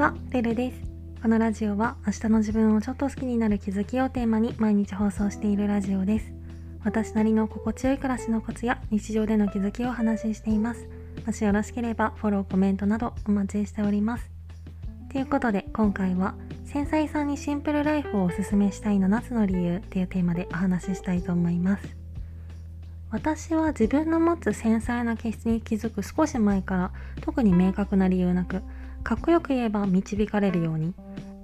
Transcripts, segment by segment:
は、レルです。このラジオは明日の自分をちょっと好きになる気づきをテーマに毎日放送しているラジオです。私なりの心地よい暮らしのコツや日常での気づきをお話ししています。もしよろしければフォロー、コメントなどお待ちしております。ということで今回は繊細さんにシンプルライフをおすすめしたい7つの理由っていうテーマでお話ししたいと思います。私は自分の持つ繊細な気質に気づく少し前から特に明確な理由なくかっこよく言えば導かれるように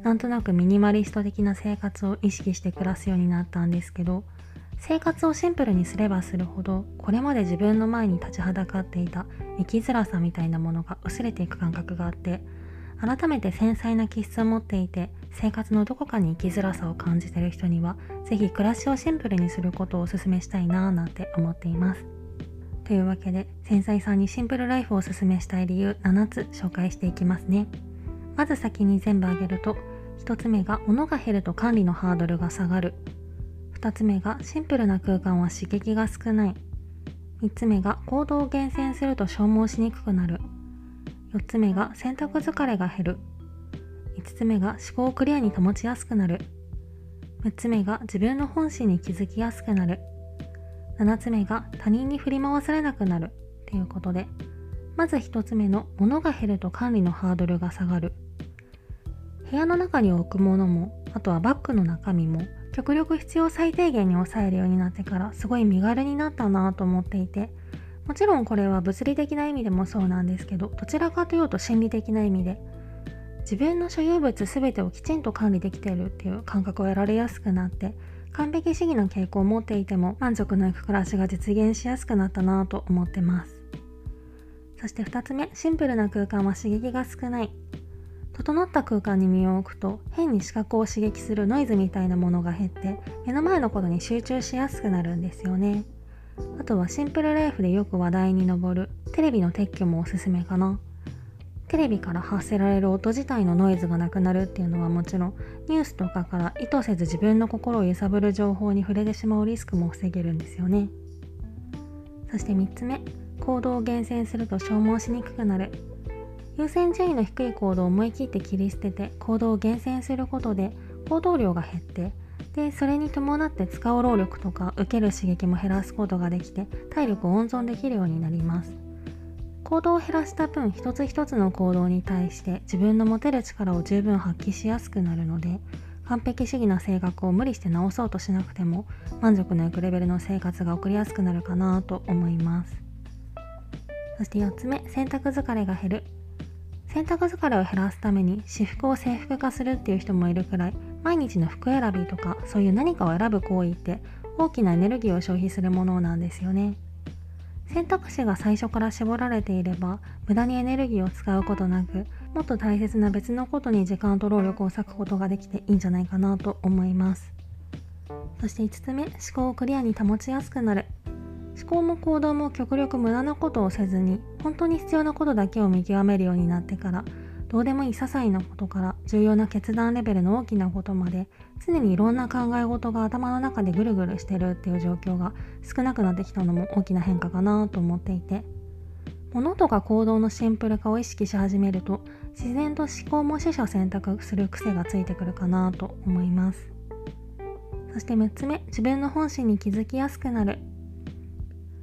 なんとなくミニマリスト的な生活を意識して暮らすようになったんですけど生活をシンプルにすればするほどこれまで自分の前に立ちはだかっていた生きづらさみたいなものが薄れていく感覚があって改めて繊細な気質を持っていて生活のどこかに生きづらさを感じている人には是非暮らしをシンプルにすることをお勧めしたいなぁなんて思っています。というわけで繊細さんにシンプルライフをおすすめしたい理由7つ紹介していきますね。まず先に全部挙げると1つ目が物が減ると管理のハードルが下がる。2つ目がシンプルな空間は刺激が少ない。3つ目が行動を厳選すると消耗しにくくなる。4つ目が選択疲れが減る。5つ目が思考をクリアに保ちやすくなる。6つ目が自分の本心に気づきやすくなる。7つ目が他人に振り回されなくなる。ということでまず1つ目の物が減ると管理のハードルが下がる。部屋の中に置くものもあとはバッグの中身も極力必要最低限に抑えるようになってからすごい身軽になったなと思っていてもちろんこれは物理的な意味でもそうなんですけどどちらかというと心理的な意味で自分の所有物全てをきちんと管理できているっていう感覚を得られやすくなって完璧主義の傾向を持っていても満足のいく暮らしが実現しやすくなったなと思ってます。そして2つ目シンプルな空間は刺激が少ない。整った空間に身を置くと変に視覚を刺激するノイズみたいなものが減って目の前のことに集中しやすくなるんですよね。あとはシンプルライフでよく話題に上るテレビの撤去もおすすめかな。テレビから発せられる音自体のノイズがなくなるっていうのはもちろんニュースとかから意図せず自分の心を揺さぶる情報に触れてしまうリスクも防げるんですよね。そして3つ目行動を厳選すると消耗しにくくなる。優先順位の低い行動を思い切って切り捨てて行動を厳選することで行動量が減ってでそれに伴って使う労力とか受ける刺激も減らすことができて体力を温存できるようになります。行動を減らした分一つ一つの行動に対して自分の持てる力を十分発揮しやすくなるので完璧主義な性格を無理して直そうとしなくても満足のいくレベルの生活が送りやすくなるかなと思います。そして4つ目選択疲れが減る。洗濯疲れを減らすために私服を制服化するっていう人もいるくらい毎日の服選びとかそういう何かを選ぶ行為って大きなエネルギーを消費するものなんですよね。選択肢が最初から絞られていれば無駄にエネルギーを使うことなくもっと大切な別のことに時間と労力を割くことができていいんじゃないかなと思います。そして5つ目思考をクリアに保ちやすくなる。思考も行動も極力無駄なことをせずに本当に必要なことだけを見極めるようになってからどうでもいい些細なことから重要な決断レベルの大きなことまで常にいろんな考え事が頭の中でぐるぐるしてるっていう状況が少なくなってきたのも大きな変化かなと思っていて物とか行動のシンプル化を意識し始めると自然と思考も取捨選択する癖がついてくるかなと思います。そして6つ目自分の本心に気づきやすくなる。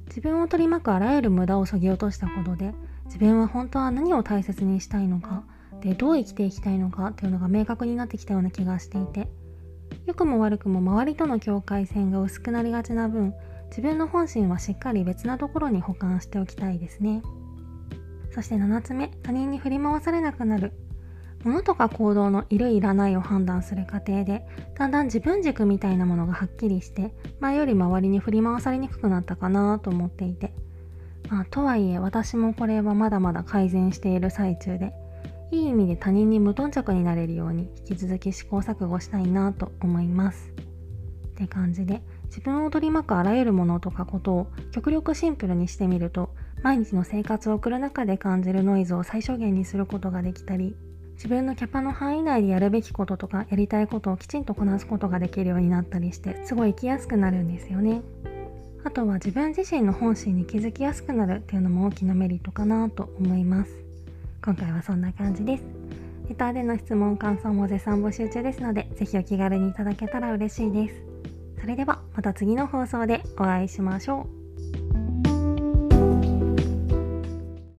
自分を取り巻くあらゆる無駄をそぎ落としたことで自分は本当は何を大切にしたいのかでどう生きていきたいのかというのが明確になってきたような気がしていて。良くも悪くも周りとの境界線が薄くなりがちな分自分の本心はしっかり別なところに保管しておきたいですね。そして7つ目他人に振り回されなくなる。物とか行動のいるいらないを判断する過程でだんだん自分軸みたいなものがはっきりして前より周りに振り回されにくくなったかなと思っていて。まあとはいえ私もこれはまだまだ改善している最中でいい意味で他人に無頓着になれるように引き続き試行錯誤したいなと思います。って感じで自分を取り巻くあらゆるものとかことを極力シンプルにしてみると毎日の生活を送る中で感じるノイズを最小限にすることができたり自分のキャパの範囲内でやるべきこととかやりたいことをきちんとこなすことができるようになったりしてすごい生きやすくなるんですよね。あとは自分自身の本心に気づきやすくなるっていうのも大きなメリットかなと思います。今回はそんな感じです。レターでの質問感想も絶賛募集中ですのでぜひお気軽にいただけたら嬉しいです。それではまた次の放送でお会いしましょう。